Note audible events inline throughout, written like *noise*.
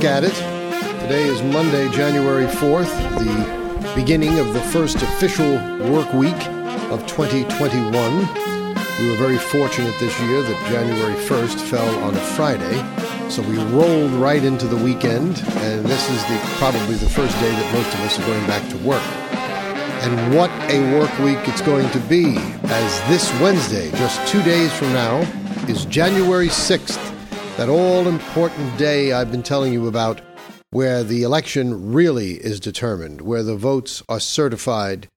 back at it. Today is Monday, January 4th, the beginning of the first official work week of 2021. We were very fortunate this year that January 1st fell on a Friday, so we rolled right into the weekend, and this is the probably the first day that most of us are going back to work. And what a work week it's going to be, as this Wednesday, just two days from now, is January 6th, that all important day I've been telling you about, where the election really is determined, where the votes are certified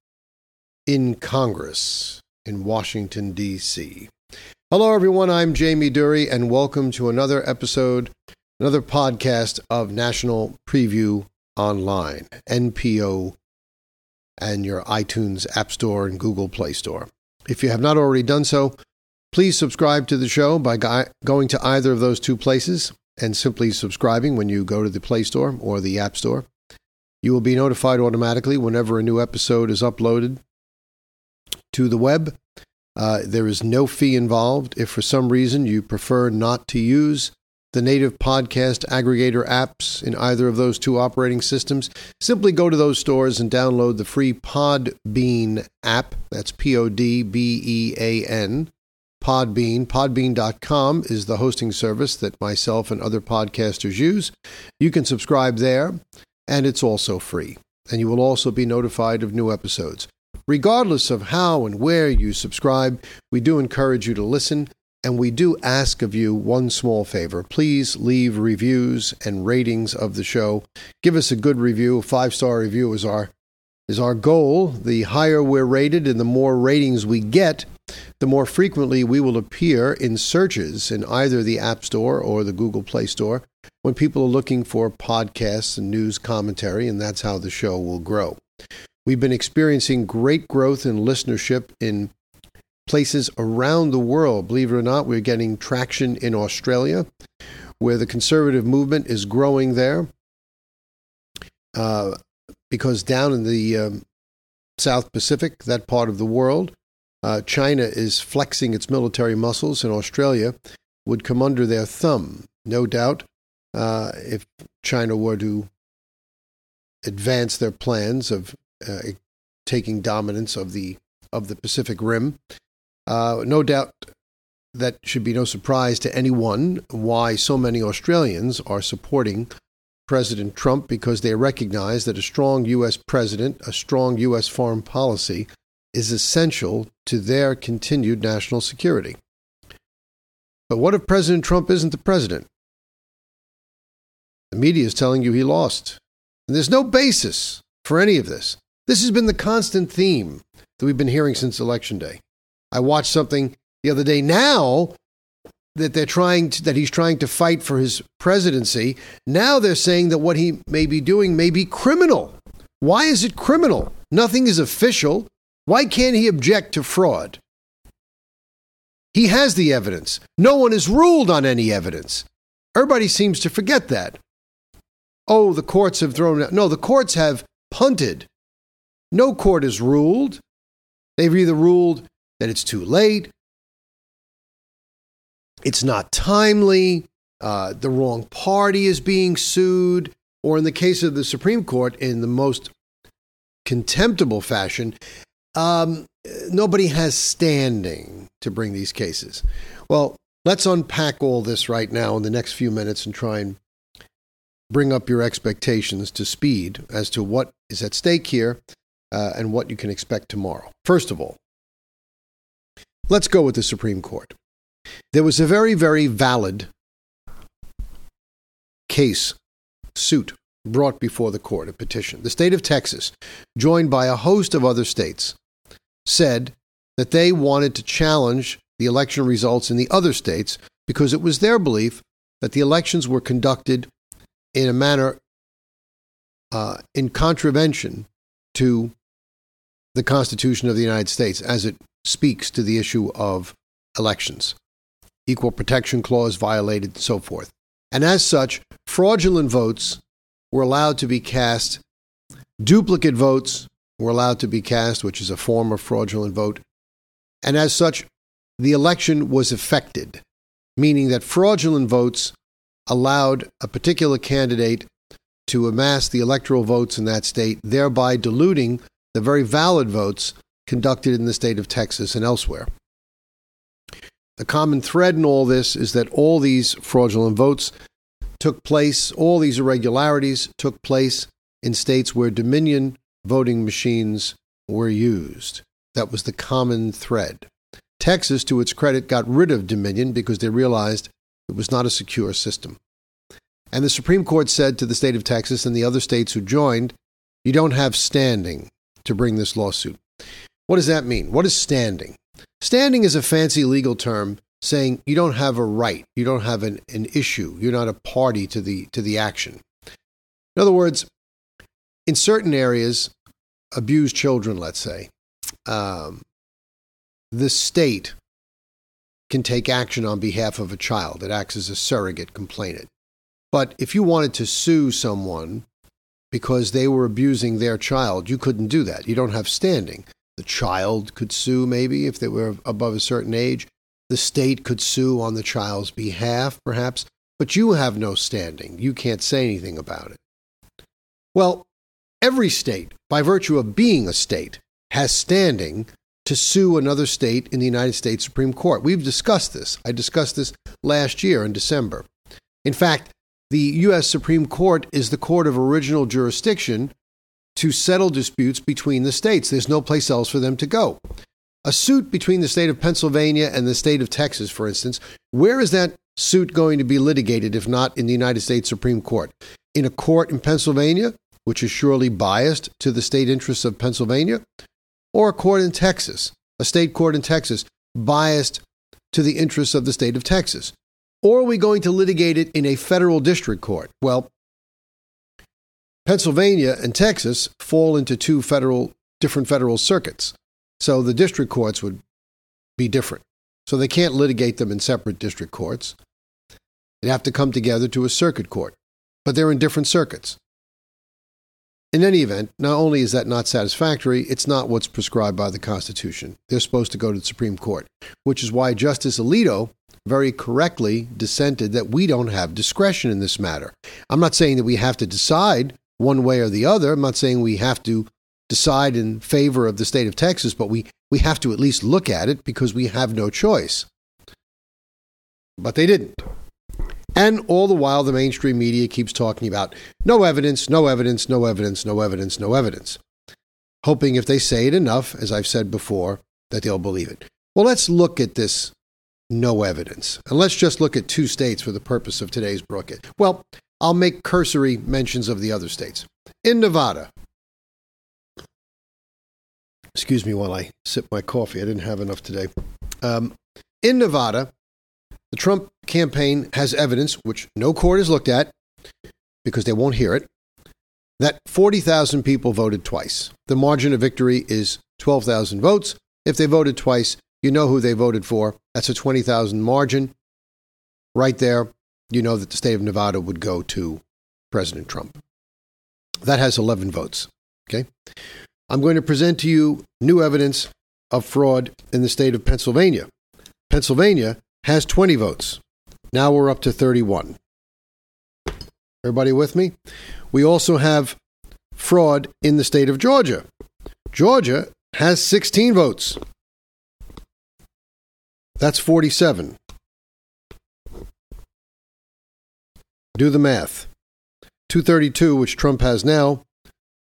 in Congress in Washington, D.C. Hello, everyone. I'm Jamie Dury, and welcome to another episode, another podcast of National Preview Online, NPO, and your iTunes App Store and Google Play Store. If you have not already done so, please subscribe to the show by go- going to either of those two places and simply subscribing when you go to the Play Store or the App Store. You will be notified automatically whenever a new episode is uploaded to the web. Uh, there is no fee involved. If for some reason you prefer not to use the native podcast aggregator apps in either of those two operating systems, simply go to those stores and download the free Podbean app. That's P O D B E A N. Podbean. Podbean.com is the hosting service that myself and other podcasters use. You can subscribe there, and it's also free. And you will also be notified of new episodes. Regardless of how and where you subscribe, we do encourage you to listen, and we do ask of you one small favor. Please leave reviews and ratings of the show. Give us a good review. A five star review is our is our goal. The higher we're rated and the more ratings we get, the more frequently we will appear in searches in either the App Store or the Google Play Store when people are looking for podcasts and news commentary, and that's how the show will grow. We've been experiencing great growth in listenership in places around the world. Believe it or not, we're getting traction in Australia, where the conservative movement is growing there. Uh, because down in the um, South Pacific, that part of the world, uh, China is flexing its military muscles, and Australia would come under their thumb. No doubt, uh, if China were to advance their plans of uh, taking dominance of the of the Pacific Rim. Uh, no doubt that should be no surprise to anyone why so many Australians are supporting President Trump because they recognize that a strong U.S. president, a strong U.S. foreign policy, is essential to their continued national security. But what if President Trump isn't the president? The media is telling you he lost. And there's no basis for any of this. This has been the constant theme that we've been hearing since Election Day. I watched something the other day now that they're trying to, that he's trying to fight for his presidency. Now they're saying that what he may be doing may be criminal. Why is it criminal? Nothing is official. Why can't he object to fraud? He has the evidence. No one has ruled on any evidence. Everybody seems to forget that. Oh, the courts have thrown out. No, the courts have punted no court has ruled. They've either ruled that it's too late, it's not timely, uh, the wrong party is being sued, or in the case of the Supreme Court, in the most contemptible fashion, um, nobody has standing to bring these cases. Well, let's unpack all this right now in the next few minutes and try and bring up your expectations to speed as to what is at stake here uh, and what you can expect tomorrow. First of all, let's go with the Supreme Court. There was a very, very valid case, suit brought before the court, a petition. The state of Texas, joined by a host of other states, said that they wanted to challenge the election results in the other states because it was their belief that the elections were conducted in a manner uh, in contravention to the Constitution of the United States as it speaks to the issue of elections. Equal protection clause violated, so forth. And as such, fraudulent votes were allowed to be cast, duplicate votes were allowed to be cast, which is a form of fraudulent vote. And as such, the election was affected, meaning that fraudulent votes allowed a particular candidate to amass the electoral votes in that state, thereby diluting the very valid votes conducted in the state of Texas and elsewhere. The common thread in all this is that all these fraudulent votes took place, all these irregularities took place in states where Dominion voting machines were used. That was the common thread. Texas, to its credit, got rid of Dominion because they realized it was not a secure system. And the Supreme Court said to the state of Texas and the other states who joined, you don't have standing to bring this lawsuit. What does that mean? What is standing? Standing is a fancy legal term saying you don't have a right, you don't have an, an issue, you're not a party to the, to the action. In other words, in certain areas, abused children, let's say, um, the state can take action on behalf of a child. It acts as a surrogate complainant. But if you wanted to sue someone because they were abusing their child, you couldn't do that. You don't have standing. The child could sue, maybe, if they were above a certain age. The state could sue on the child's behalf, perhaps, but you have no standing. You can't say anything about it. Well, every state, by virtue of being a state, has standing to sue another state in the United States Supreme Court. We've discussed this. I discussed this last year in December. In fact, the U.S. Supreme Court is the court of original jurisdiction to settle disputes between the states. There's no place else for them to go. A suit between the state of Pennsylvania and the state of Texas, for instance, where is that suit going to be litigated if not in the United States Supreme Court? In a court in Pennsylvania, which is surely biased to the state interests of Pennsylvania, or a court in Texas, a state court in Texas, biased to the interests of the state of Texas. Or are we going to litigate it in a federal district court? Well, Pennsylvania and Texas fall into two federal different federal circuits. So the district courts would be different. So they can't litigate them in separate district courts. They'd have to come together to a circuit court. But they're in different circuits. In any event, not only is that not satisfactory, it's not what's prescribed by the Constitution. They're supposed to go to the Supreme Court, which is why Justice Alito very correctly dissented that we don't have discretion in this matter. I'm not saying that we have to decide one way or the other. I'm not saying we have to decide in favor of the state of Texas, but we, we have to at least look at it because we have no choice. But they didn't. And all the while, the mainstream media keeps talking about no evidence, no evidence, no evidence, no evidence, no evidence, hoping if they say it enough, as I've said before, that they'll believe it. Well, let's look at this no evidence. And let's just look at two states for the purpose of today's broadcast. Well, I'll make cursory mentions of the other states. In Nevada, excuse me while I sip my coffee, I didn't have enough today. Um, in Nevada, the Trump campaign has evidence, which no court has looked at because they won't hear it, that 40,000 people voted twice. The margin of victory is 12,000 votes. If they voted twice, you know who they voted for. That's a 20,000 margin. Right there, you know that the state of Nevada would go to President Trump. That has 11 votes. Okay? I'm going to present to you new evidence of fraud in the state of Pennsylvania. Pennsylvania has 20 votes. Now we're up to 31. Everybody with me? We also have fraud in the state of Georgia. Georgia has 16 votes. That's 47. Do the math. 232, which Trump has now,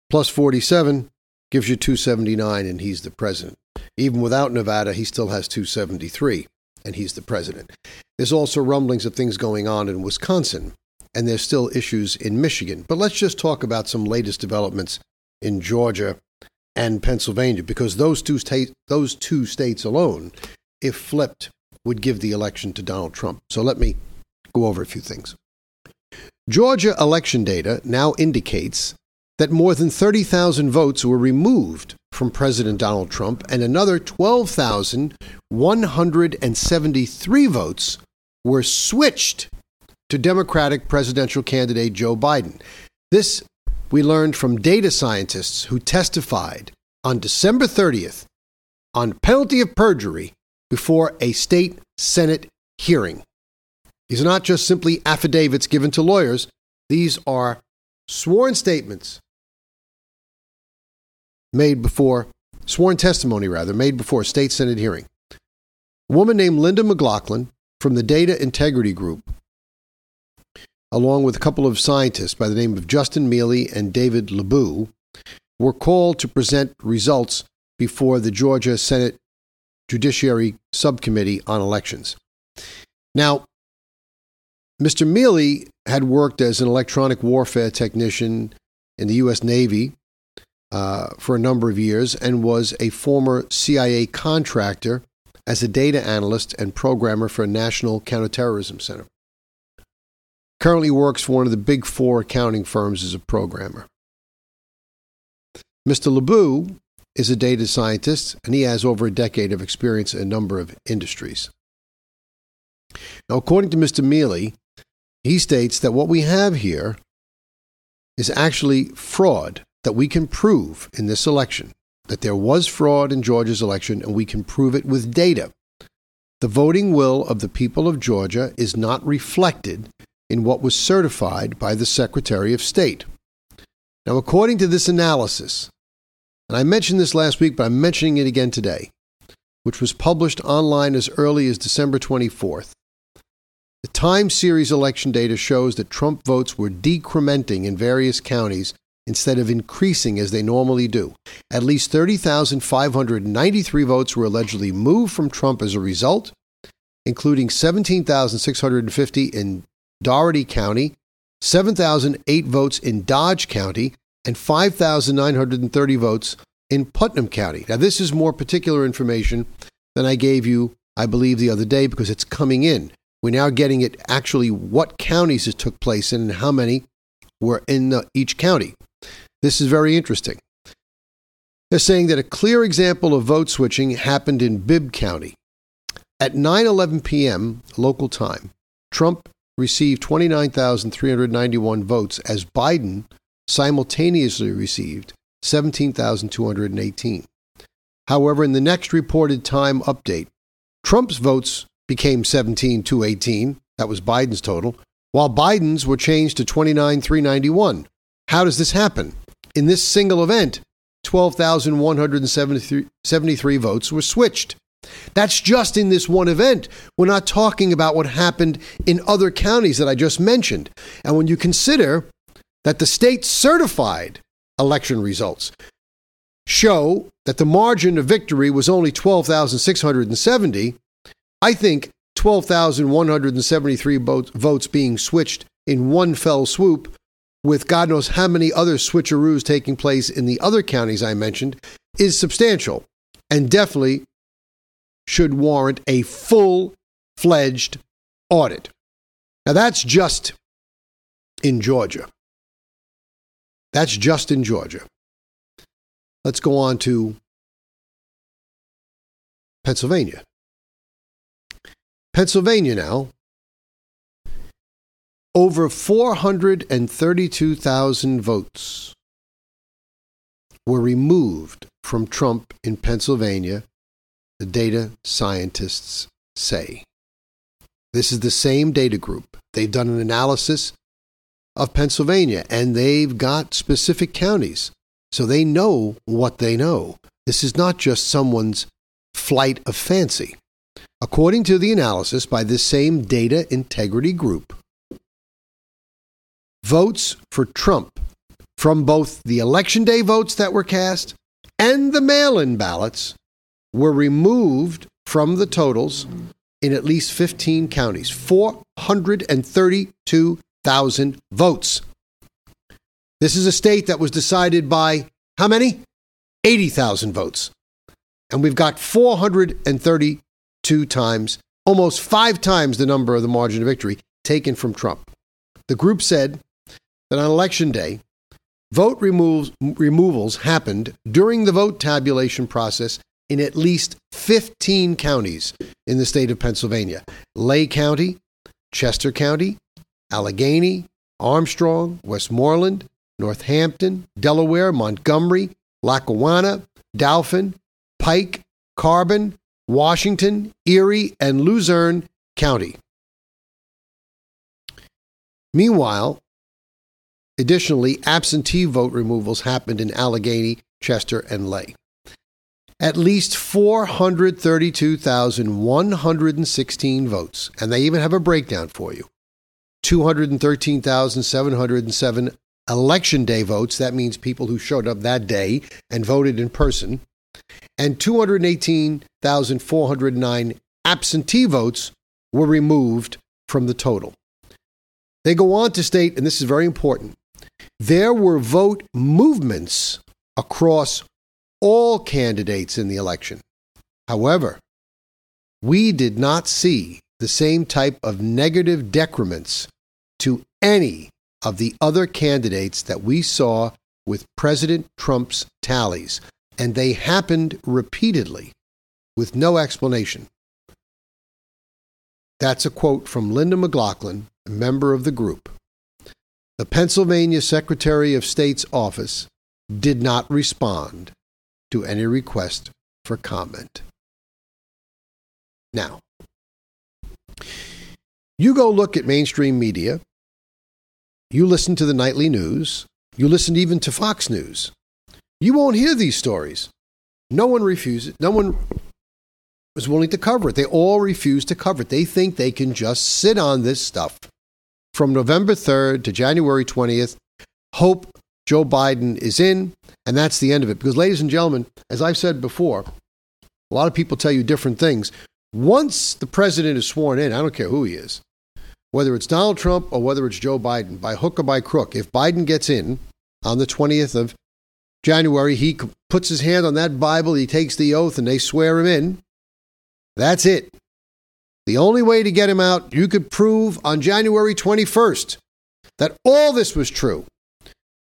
plus 47 gives you 279, and he's the president. Even without Nevada, he still has 273, and he's the president. There's also rumblings of things going on in Wisconsin, and there's still issues in Michigan. But let's just talk about some latest developments in Georgia and Pennsylvania, because those two, those two states alone if flipped, would give the election to Donald Trump. So let me go over a few things. Georgia election data now indicates that more than 30,000 votes were removed from President Donald Trump, and another 12,173 votes were switched to Democratic presidential candidate Joe Biden. This we learned from data scientists who testified on December 30th on penalty of perjury before a state Senate hearing. These are not just simply affidavits given to lawyers, these are sworn statements made before, sworn testimony rather, made before a state Senate hearing. A woman named Linda McLaughlin from the Data Integrity Group, along with a couple of scientists by the name of Justin Mealey and David Lobue, were called to present results before the Georgia Senate Judiciary Subcommittee on Elections. Now, Mr. Mealey had worked as an electronic warfare technician in the U.S. Navy uh, for a number of years and was a former CIA contractor as a data analyst and programmer for a National Counterterrorism Center. Currently works for one of the big four accounting firms as a programmer. Mr. Lobue is a data scientist and he has over a decade of experience in a number of industries. Now, according to Mr. Mealey, he states that what we have here is actually fraud that we can prove in this election, that there was fraud in Georgia's election, and we can prove it with data. The voting will of the people of Georgia is not reflected in what was certified by the Secretary of State. Now, according to this analysis, and I mentioned this last week, but I'm mentioning it again today, which was published online as early as December 24th, the time series election data shows that Trump votes were decrementing in various counties instead of increasing as they normally do. At least 30,593 votes were allegedly moved from Trump as a result, including 17,650 in Dougherty County, 7,008 votes in Dodge County, and 5,930 votes in Putnam County. Now, this is more particular information than I gave you, I believe, the other day because it's coming in. We're now getting it actually what counties it took place in and how many were in the, each county. This is very interesting. They're saying that a clear example of vote switching happened in Bibb County. At 9:11 p.m. local time, Trump received 29,391 votes as Biden simultaneously received 17,218. However, in the next reported time update, Trump's votes became 17,218, That was Biden's total, while Biden's were changed to 29,391. How does this happen? In this single event, 12,173 votes were switched. That's just in this one event. We're not talking about what happened in other counties that I just mentioned. And when you consider that the state certified election results show that the margin of victory was only 12,670, I think 12,173 votes being switched in one fell swoop, with God knows how many other switcheroos taking place in the other counties I mentioned, is substantial and definitely should warrant a full fledged audit. Now, that's just in Georgia. That's just in Georgia. Let's go on to Pennsylvania. Pennsylvania now, over 432,000 votes were removed from Trump in Pennsylvania, the data scientists say. This is the same data group. They've done an analysis of Pennsylvania and they've got specific counties. So they know what they know. This is not just someone's flight of fancy. According to the analysis by this same data integrity group, votes for Trump from both the election day votes that were cast and the mail in ballots were removed from the totals in at least 15 counties 432,000 votes. This is a state that was decided by how many? 80,000 votes. And we've got 432 times, almost five times the number of the margin of victory taken from Trump. The group said that on election day, vote removals, removals happened during the vote tabulation process in at least 15 counties in the state of Pennsylvania Lay County, Chester County, Allegheny, Armstrong, Westmoreland, Northampton, Delaware, Montgomery, Lackawanna, Dauphin, Pike, Carbon, Washington, Erie, and Luzerne County. Meanwhile, additionally, absentee vote removals happened in Allegheny, Chester, and Leh. At least 432,116 votes, and they even have a breakdown for you. 213,707 election day votes, that means people who showed up that day and voted in person, and 218,409 absentee votes were removed from the total. They go on to state, and this is very important, there were vote movements across all candidates in the election. However, we did not see the same type of negative decrements to any of the other candidates that we saw with President Trump's tallies, and they happened repeatedly with no explanation. That's a quote from Linda McLaughlin, a member of the group. The Pennsylvania Secretary of State's office did not respond to any request for comment. Now, you go look at mainstream media, you listen to the nightly news, you listen even to Fox News. You won't hear these stories. No one refuses, no one was willing to cover it. They all refuse to cover it. They think they can just sit on this stuff from November 3rd to January 20th, hope Joe Biden is in, and that's the end of it. Because, ladies and gentlemen, as I've said before, a lot of people tell you different things. Once the president is sworn in, I don't care who he is, whether it's Donald Trump or whether it's Joe Biden, by hook or by crook, if Biden gets in on the 20th of January, he puts his hand on that Bible, he takes the oath, and they swear him in. That's it. The only way to get him out, you could prove on January 21st that all this was true.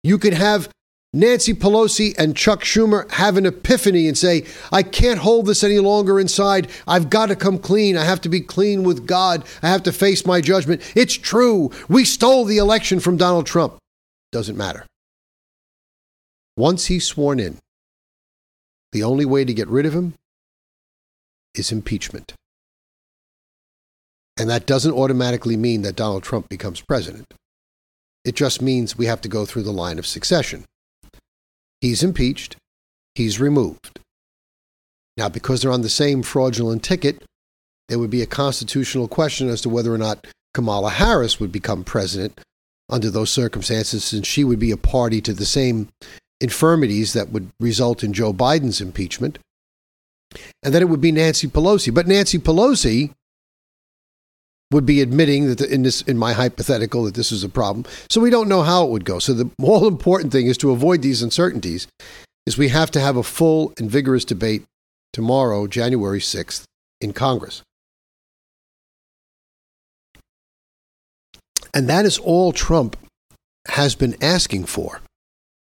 You could have Nancy Pelosi and Chuck Schumer have an epiphany and say, I can't hold this any longer inside. I've got to come clean. I have to be clean with God. I have to face my judgment. It's true. We stole the election from Donald Trump. Doesn't matter. Once he's sworn in, the only way to get rid of him is impeachment. And that doesn't automatically mean that Donald Trump becomes president. It just means we have to go through the line of succession. He's impeached, he's removed. Now, because they're on the same fraudulent ticket, there would be a constitutional question as to whether or not Kamala Harris would become president under those circumstances, since she would be a party to the same infirmities that would result in Joe Biden's impeachment. And then it would be Nancy Pelosi. But Nancy Pelosi would be admitting that the, in this in my hypothetical that this is a problem. So we don't know how it would go. So the more important thing is to avoid these uncertainties is we have to have a full and vigorous debate tomorrow, January 6th in Congress. And that is all Trump has been asking for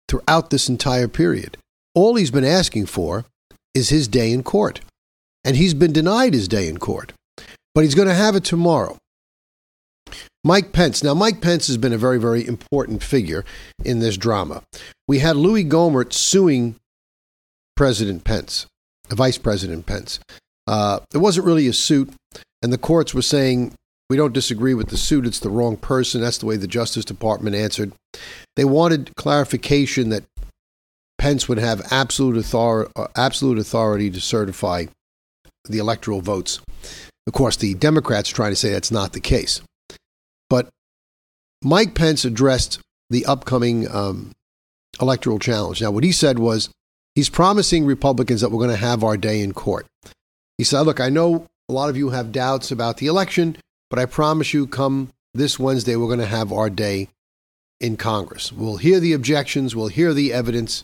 throughout this entire period. All he's been asking for is his day in court. And he's been denied his day in court but he's going to have it tomorrow. Mike Pence. Now, Mike Pence has been a very, very important figure in this drama. We had Louis Gohmert suing President Pence, Vice President Pence. Uh, it wasn't really a suit, and the courts were saying, we don't disagree with the suit, it's the wrong person. That's the way the Justice Department answered. They wanted clarification that Pence would have absolute, author- uh, absolute authority to certify the electoral votes. Of course, the Democrats try to say that's not the case. But Mike Pence addressed the upcoming um, electoral challenge. Now, what he said was he's promising Republicans that we're going to have our day in court. He said, Look, I know a lot of you have doubts about the election, but I promise you, come this Wednesday, we're going to have our day in Congress. We'll hear the objections, we'll hear the evidence,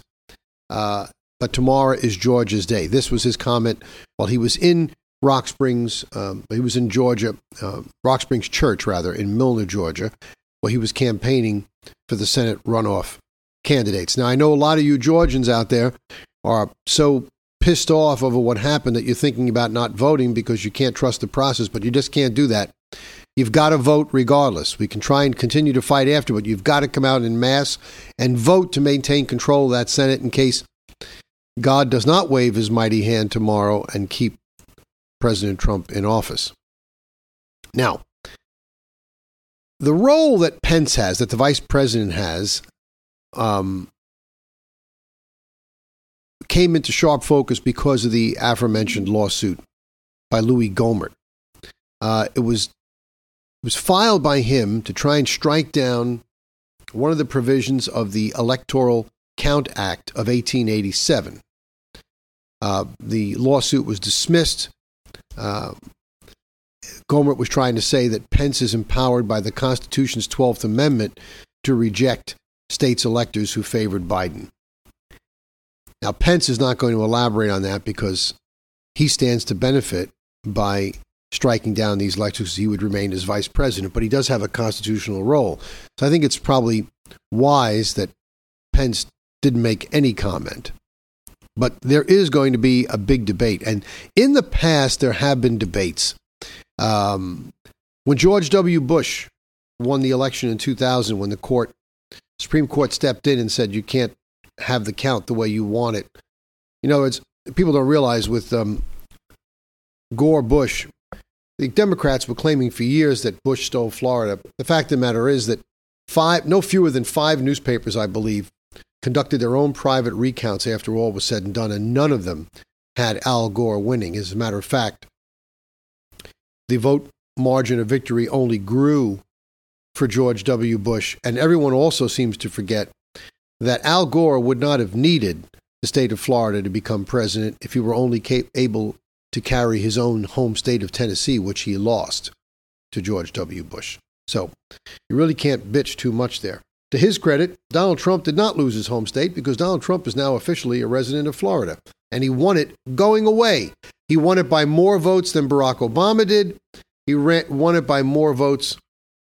uh, but tomorrow is Georgia's day. This was his comment while he was in Rock Springs. Um, he was in Georgia, uh, Rock Springs Church, rather, in Milner, Georgia, where he was campaigning for the Senate runoff candidates. Now, I know a lot of you Georgians out there are so pissed off over what happened that you're thinking about not voting because you can't trust the process, but you just can't do that. You've got to vote regardless. We can try and continue to fight after, but you've got to come out in mass and vote to maintain control of that Senate in case God does not wave his mighty hand tomorrow and keep President Trump in office. Now, the role that Pence has, that the vice president has, um, came into sharp focus because of the aforementioned lawsuit by Louis Gohmert. Uh, it was it was filed by him to try and strike down one of the provisions of the Electoral Count Act of 1887. Uh, the lawsuit was dismissed. Uh, was trying to say that Pence is empowered by the Constitution's 12th Amendment to reject states' electors who favored Biden. Now, Pence is not going to elaborate on that because he stands to benefit by striking down these electors. He would remain as vice president, but he does have a constitutional role. So I think it's probably wise that Pence didn't make any comment. But there is going to be a big debate. And in the past, there have been debates. Um, when George W. Bush won the election in 2000, when the court, Supreme Court stepped in and said, you can't have the count the way you want it. You know, it's, people don't realize with um, Gore Bush, the Democrats were claiming for years that Bush stole Florida. The fact of the matter is that five, no fewer than five newspapers, I believe, conducted their own private recounts after all was said and done, and none of them had Al Gore winning. As a matter of fact, the vote margin of victory only grew for George W. Bush, and everyone also seems to forget that Al Gore would not have needed the state of Florida to become president if he were only cap- able to carry his own home state of Tennessee, which he lost to George W. Bush. So you really can't bitch too much there. To his credit, Donald Trump did not lose his home state because Donald Trump is now officially a resident of Florida. And he won it going away. He won it by more votes than Barack Obama did. He won it by more votes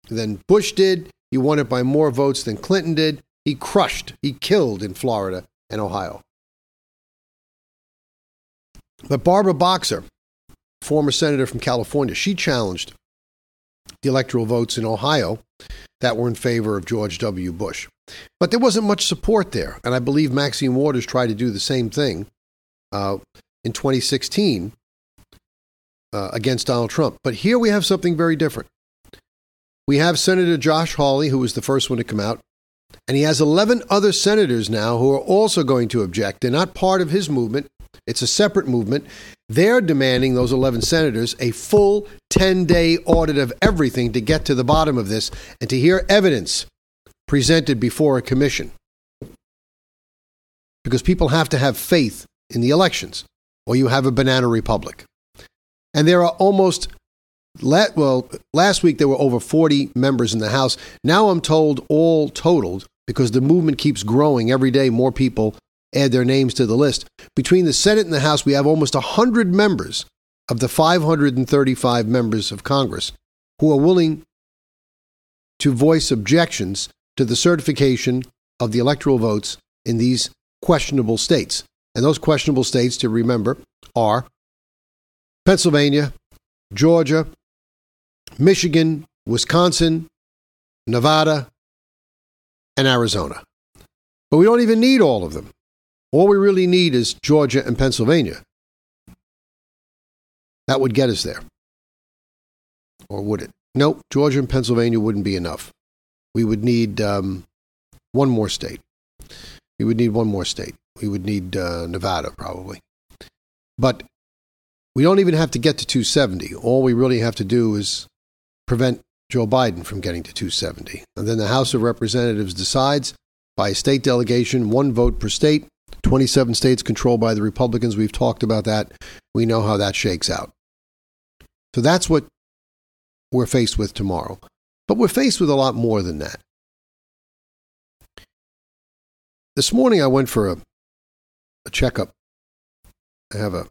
than Bush did. He won it by more votes than Clinton did. He crushed, he killed in Florida and Ohio. But Barbara Boxer, former senator from California, she challenged the electoral votes in Ohio that were in favor of George W. Bush. But there wasn't much support there. And I believe Maxine Waters tried to do the same thing uh, in 2016 uh, against Donald Trump. But here we have something very different. We have Senator Josh Hawley, who was the first one to come out, and he has 11 other senators now who are also going to object. They're not part of his movement, it's a separate movement. They're demanding, those 11 senators, a full 10 day audit of everything to get to the bottom of this and to hear evidence presented before a commission. Because people have to have faith in the elections, or you have a banana republic. And there are almost, let well, last week there were over 40 members in the House. Now I'm told, all totaled, because the movement keeps growing every day, more people add their names to the list. Between the Senate and the House, we have almost 100 members of the 535 members of Congress who are willing to voice objections to the certification of the electoral votes in these questionable states. And those questionable states, to remember, are Pennsylvania, Georgia, Michigan, Wisconsin, Nevada, and Arizona. But we don't even need all of them. All we really need is Georgia and Pennsylvania. That would get us there. Or would it? Nope, Georgia and Pennsylvania wouldn't be enough. We would need um, one more state. We would need one more state. We would need uh, Nevada, probably. But we don't even have to get to 270. All we really have to do is prevent Joe Biden from getting to 270. And then the House of Representatives decides by a state delegation, one vote per state, 27 states controlled by the Republicans. We've talked about that. We know how that shakes out. So that's what we're faced with tomorrow. But we're faced with a lot more than that. This morning I went for a, a checkup. I have a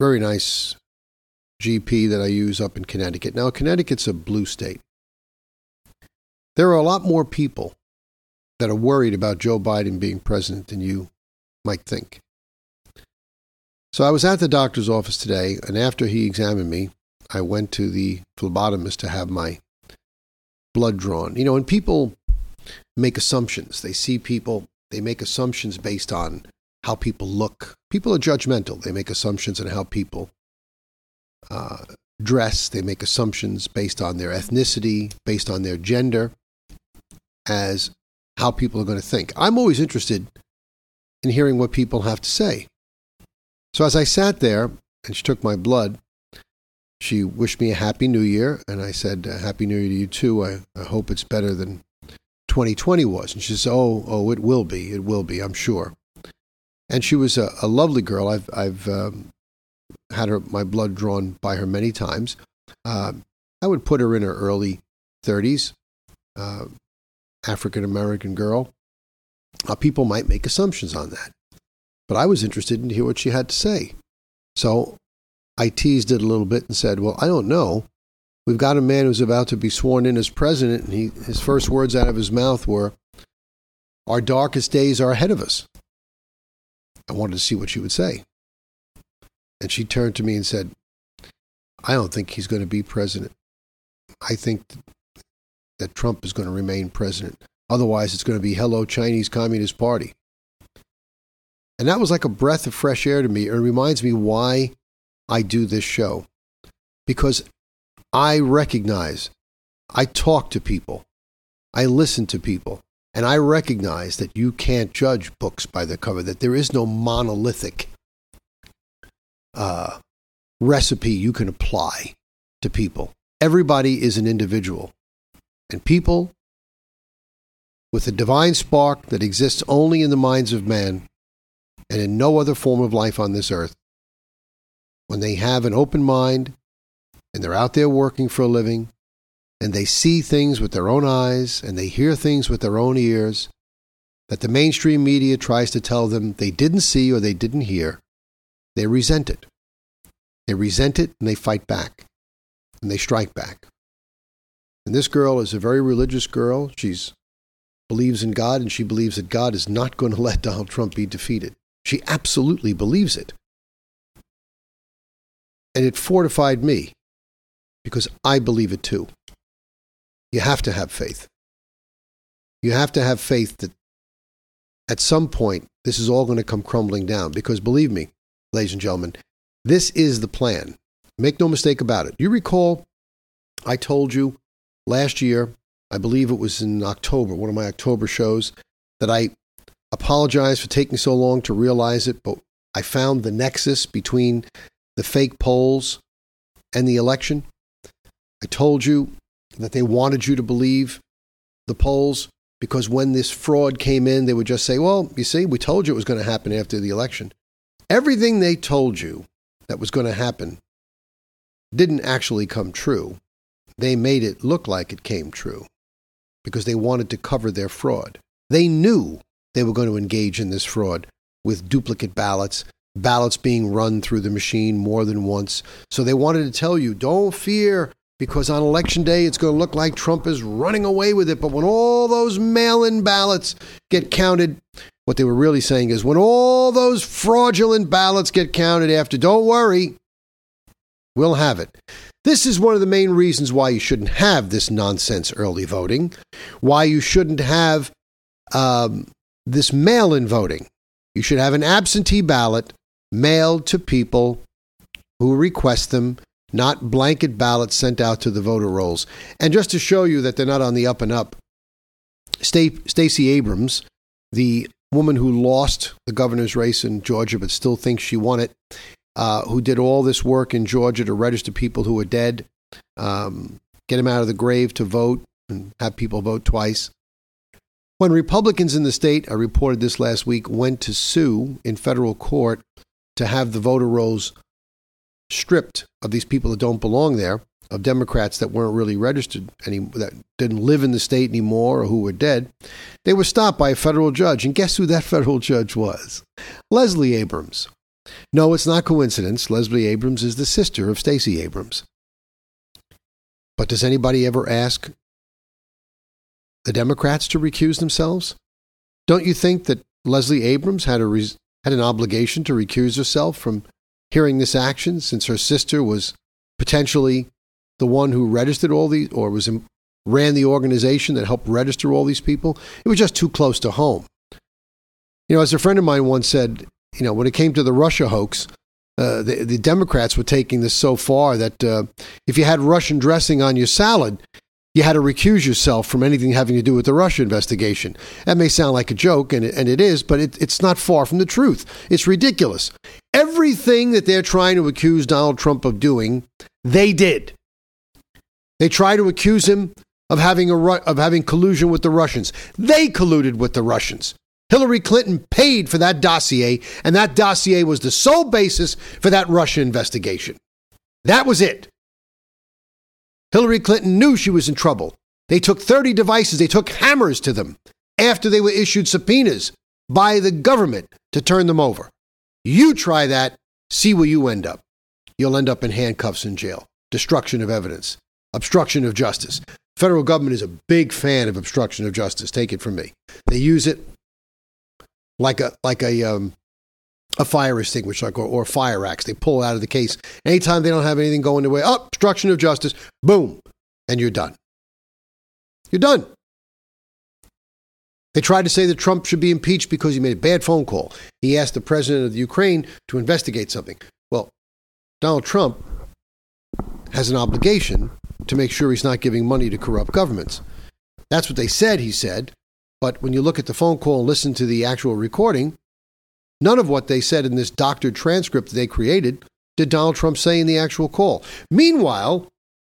very nice GP that I use up in Connecticut. Now, Connecticut's a blue state. There are a lot more people that are worried about Joe Biden being president than you might think. So I was at the doctor's office today, and after he examined me, I went to the phlebotomist to have my blood drawn. You know, and people make assumptions. They see people, they make assumptions based on how people look. People are judgmental. They make assumptions on how people uh, dress. They make assumptions based on their ethnicity, based on their gender, as how people are going to think. I'm always interested in hearing what people have to say. So as I sat there and she took my blood, she wished me a happy new year. And I said, Happy New Year to you too. I, I hope it's better than 2020 was. And she said, Oh, oh, it will be. It will be, I'm sure. And she was a, a lovely girl. I've, I've um, had her, my blood drawn by her many times. Uh, I would put her in her early 30s, uh, African American girl. Uh, people might make assumptions on that. But I was interested in hear what she had to say. So I teased it a little bit and said, Well, I don't know. We've got a man who's about to be sworn in as president, and he, his first words out of his mouth were, Our darkest days are ahead of us. I wanted to see what she would say. And she turned to me and said, I don't think he's going to be president. I think that Trump is going to remain president. Otherwise, it's going to be hello, Chinese Communist Party. And that was like a breath of fresh air to me. It reminds me why I do this show. Because I recognize, I talk to people, I listen to people, and I recognize that you can't judge books by the cover, that there is no monolithic uh, recipe you can apply to people. Everybody is an individual. And people with a divine spark that exists only in the minds of man and in no other form of life on this earth, when they have an open mind and they're out there working for a living and they see things with their own eyes and they hear things with their own ears that the mainstream media tries to tell them they didn't see or they didn't hear, they resent it. They resent it and they fight back and they strike back. And this girl is a very religious girl. She believes in God and she believes that God is not going to let Donald Trump be defeated. She absolutely believes it. And it fortified me because I believe it too. You have to have faith. You have to have faith that at some point this is all going to come crumbling down because believe me, ladies and gentlemen, this is the plan. Make no mistake about it. You recall I told you last year, I believe it was in October, one of my October shows, that I apologized for taking so long to realize it, but I found the nexus between the fake polls and the election. I told you that they wanted you to believe the polls because when this fraud came in, they would just say, well, you see, we told you it was going to happen after the election. Everything they told you that was going to happen didn't actually come true. They made it look like it came true because they wanted to cover their fraud. They knew they were going to engage in this fraud with duplicate ballots, ballots being run through the machine more than once. So they wanted to tell you, don't fear, because on election day it's going to look like Trump is running away with it. But when all those mail in ballots get counted, what they were really saying is when all those fraudulent ballots get counted after, don't worry, we'll have it. This is one of the main reasons why you shouldn't have this nonsense early voting, why you shouldn't have um, this mail in voting. You should have an absentee ballot mailed to people who request them, not blanket ballots sent out to the voter rolls. And just to show you that they're not on the up and up, Stacey Abrams, the woman who lost the governor's race in Georgia but still thinks she won it, uh, who did all this work in Georgia to register people who were dead, um, get them out of the grave to vote, and have people vote twice. When Republicans in the state, I reported this last week, went to sue in federal court to have the voter rolls stripped of these people that don't belong there, of Democrats that weren't really registered any that didn't live in the state anymore or who were dead, they were stopped by a federal judge. And guess who that *laughs* federal judge was? Leslie Abrams. No, it's not coincidence. Leslie Abrams is the sister of Stacey Abrams. But does anybody ever ask the Democrats to recuse themselves? Don't you think that Leslie Abrams had, a res- had an obligation to recuse herself from hearing this action since her sister was potentially the one who registered all these or was in, ran the organization that helped register all these people? It was just too close to home. You know, as a friend of mine once said, you know, when it came to the Russia hoax, uh, the, the Democrats were taking this so far that uh, if you had Russian dressing on your salad, you had to recuse yourself from anything having to do with the Russia investigation. That may sound like a joke, and it, and it is, but it, it's not far from the truth. It's ridiculous. Everything that they're trying to accuse Donald Trump of doing, they did. They try to accuse him of having, a, of having collusion with the Russians. They colluded with the Russians. Hillary Clinton paid for that dossier, and that dossier was the sole basis for that Russia investigation. That was it. Hillary Clinton knew she was in trouble. They took 30 devices, they took hammers to them after they were issued subpoenas by the government to turn them over. You try that, see where you end up. You'll end up in handcuffs in jail, destruction of evidence, obstruction of justice. Federal government is a big fan of obstruction of justice. Take it from me. They use it like a like a um, a fire extinguisher or, or fire axe. They pull out of the case. Anytime they don't have anything going their way, oh, obstruction of justice, boom, and you're done. You're done. They tried to say that Trump should be impeached because he made a bad phone call. He asked the president of the Ukraine to investigate something. Well, Donald Trump has an obligation to make sure he's not giving money to corrupt governments. That's what they said, he said. But when you look at the phone call and listen to the actual recording, None of what they said in this doctored transcript they created did Donald Trump say in the actual call. Meanwhile,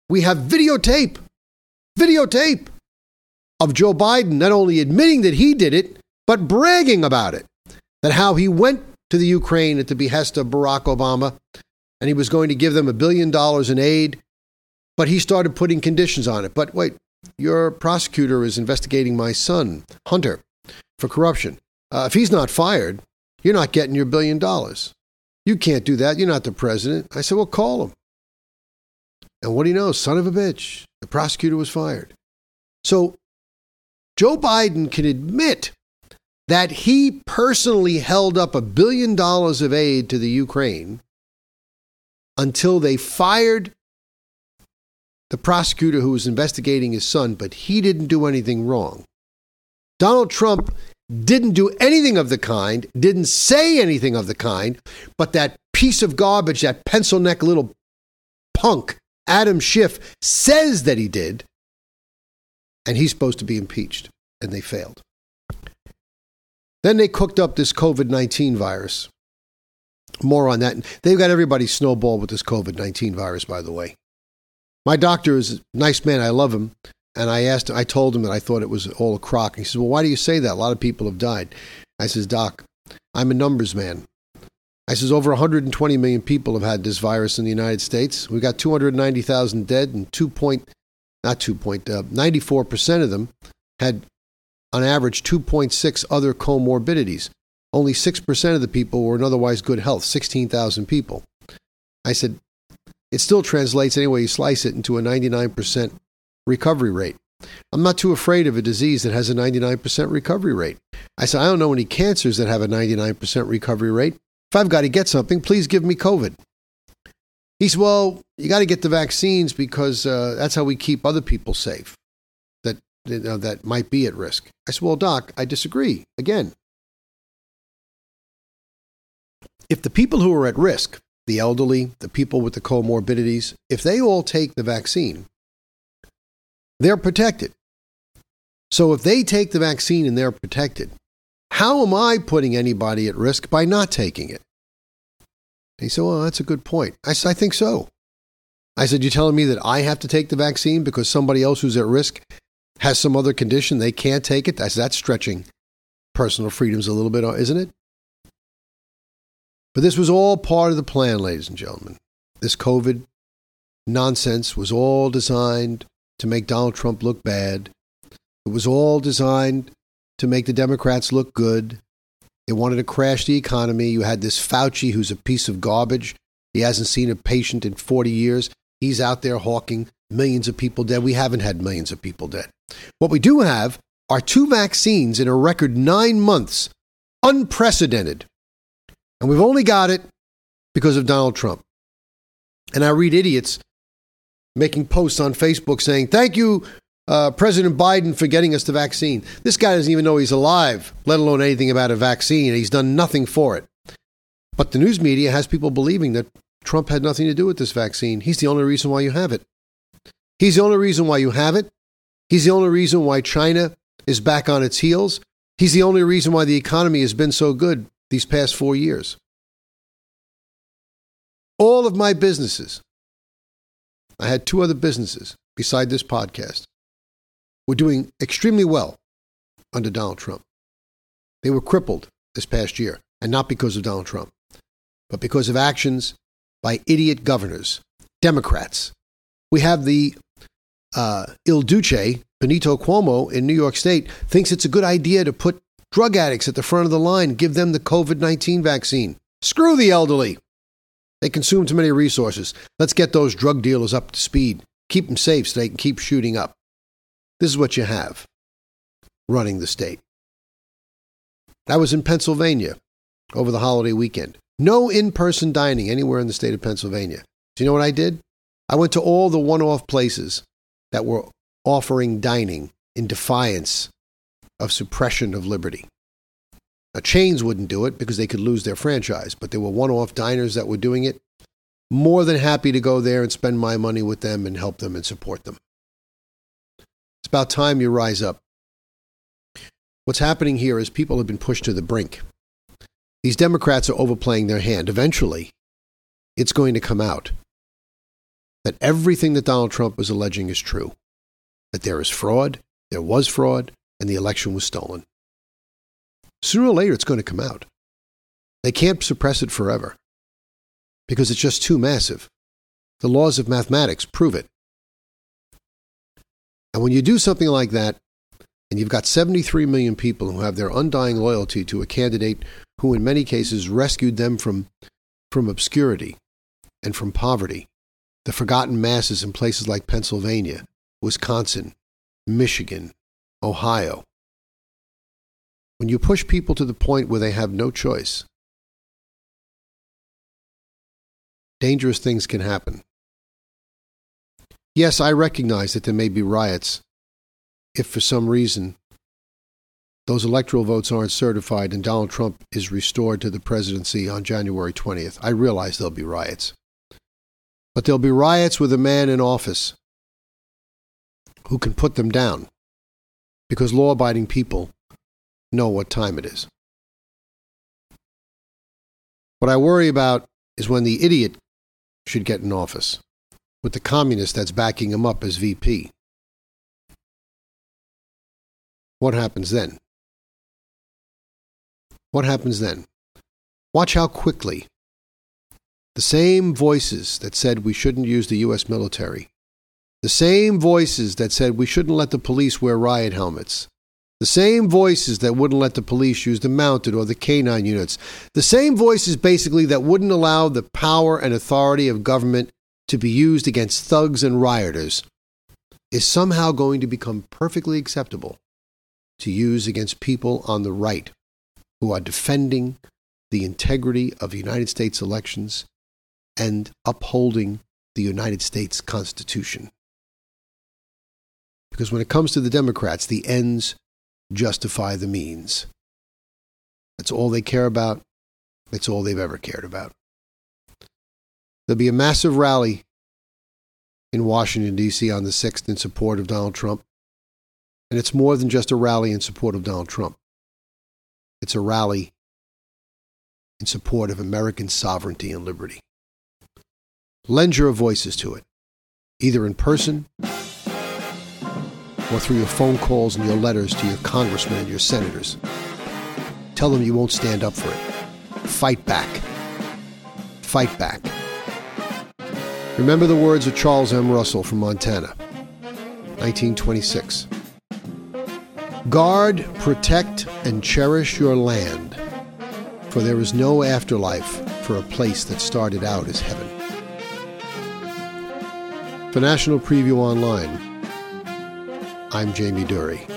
we have videotape, videotape of Joe Biden not only admitting that he did it, but bragging about it. That how he went to the Ukraine at the behest of Barack Obama and he was going to give them a billion dollars in aid, but he started putting conditions on it. But wait, your prosecutor is investigating my son, Hunter, for corruption. Uh, if he's not fired, you're not getting your billion dollars. You can't do that. You're not the president. I said, Well, call him. And what do you know? Son of a bitch. The prosecutor was fired. So Joe Biden can admit that he personally held up a billion dollars of aid to the Ukraine until they fired the prosecutor who was investigating his son, but he didn't do anything wrong. Donald Trump didn't do anything of the kind, didn't say anything of the kind, but that piece of garbage, that pencil neck little punk, Adam Schiff, says that he did, and he's supposed to be impeached, and they failed. Then they cooked up this COVID 19 virus. More on that. They've got everybody snowballed with this COVID 19 virus, by the way. My doctor is a nice man. I love him. And I asked, I told him that I thought it was all a crock. he says, Well, why do you say that? A lot of people have died. I says, Doc, I'm a numbers man. I says, over 120 million people have had this virus in the United States. We've got 290,000 dead, and 2 point, not 2 point, uh, 94% of them had, on average, 2.6 other comorbidities. Only 6% of the people were in otherwise good health, 16,000 people. I said, it still translates, any way you slice it, into a 99% recovery rate. I'm not too afraid of a disease that has a 99% recovery rate. I said, I don't know any cancers that have a 99% recovery rate. If I've got to get something, please give me COVID. He said, Well, you got to get the vaccines because uh, that's how we keep other people safe that, you know, that might be at risk. I said, Well, Doc, I disagree. Again, if the people who are at risk, the elderly, the people with the comorbidities, if they all take the vaccine, they're protected. So if they take the vaccine and they're protected, how am I putting anybody at risk by not taking it? he said, Well, that's a good point. I said, I think so. I said, You're telling me that I have to take the vaccine because somebody else who's at risk has some other condition they can't take it? I said, That's stretching personal freedoms a little bit, uh, isn't it? But this was all part of the plan, ladies and gentlemen. This COVID nonsense was all designed to make Donald Trump look bad. It was all designed to make the Democrats look good. They wanted to crash the economy. You had this Fauci who's a piece of garbage. He hasn't seen a patient in 40 years. He's out there hawking millions of people dead. We haven't had millions of people dead. What we do have are two vaccines in a record nine months, unprecedented. And we've only got it because of Donald Trump. And I read idiots making posts on Facebook saying, Thank you, uh, President Biden, for getting us the vaccine. This guy doesn't even know he's alive, let alone anything about a vaccine. He's done nothing for it. But the news media has people believing that Trump had nothing to do with this vaccine. He's the only reason why you have it. He's the only reason why you have it. He's the only reason why China is back on its heels. He's the only reason why the economy has been so good these past four years. All of my businesses, I had two other businesses beside this podcast, were doing extremely well under Donald Trump. They were crippled this past year, and not because of Donald Trump, but because of actions by idiot governors, Democrats. We have the uh, Il Duce, Benito Cuomo in New York State, thinks it's a good idea to put drug addicts at the front of the line, give them the COVID 19 vaccine. Screw the elderly. They consume too many resources. Let's get those drug dealers up to speed. Keep them safe so they can keep shooting up. This is what you have running the state. That was in Pennsylvania over the holiday weekend. No in person dining anywhere in the state of Pennsylvania. Do you know what I did? I went to all the one off places that were offering dining in defiance of suppression of liberty. Now, chains wouldn't do it because they could lose their franchise, but there were one off diners that were doing it. More than happy to go there and spend my money with them and help them and support them. It's about time you rise up. What's happening here is people have been pushed to the brink. These Democrats are overplaying their hand. Eventually, it's going to come out that everything that Donald Trump was alleging is true that there is fraud, there was fraud, and the election was stolen. Sooner or later, it's going to come out. They can't suppress it forever because it's just too massive. The laws of mathematics prove it. And when you do something like that, and you've got 73 million people who have their undying loyalty to a candidate who, in many cases, rescued them from, from obscurity and from poverty, the forgotten masses in places like Pennsylvania, Wisconsin, Michigan, Ohio. When you push people to the point where they have no choice, dangerous things can happen. Yes, I recognize that there may be riots if for some reason those electoral votes aren't certified and Donald Trump is restored to the presidency on January 20th. I realize there'll be riots. But there'll be riots with a man in office who can put them down because law abiding people know what time it is. What I worry about is when the idiot should get in office with the communist that's backing him up as VP. What happens then? What happens then? Watch how quickly the same voices that said we shouldn't use the U.S. military, the same voices that said we shouldn't let the police wear riot helmets, the same voices that wouldn't let the police use the mounted or the canine units, the same voices basically that wouldn't allow the power and authority of government to be used against thugs and rioters, is somehow going to become perfectly acceptable to use against people on the right who are defending the integrity of the United States elections and upholding the United States Constitution. Because when it comes to the Democrats, the ends justify the means. That's all they care about. That's all they've ever cared about. There'll be a massive rally in Washington, D.C. on the 6th in support of Donald Trump. And it's more than just a rally in support of Donald Trump, it's a rally in support of American sovereignty and liberty. Lend your voices to it, either in person or through your phone calls and your letters to your congressmen and your senators. Tell them you won't stand up for it. Fight back. Fight back. Remember the words of Charles M. Russell from Montana, 1926. Guard, protect, and cherish your land, for there is no afterlife for a place that started out as heaven. For National Preview Online, I'm Jamie Dury.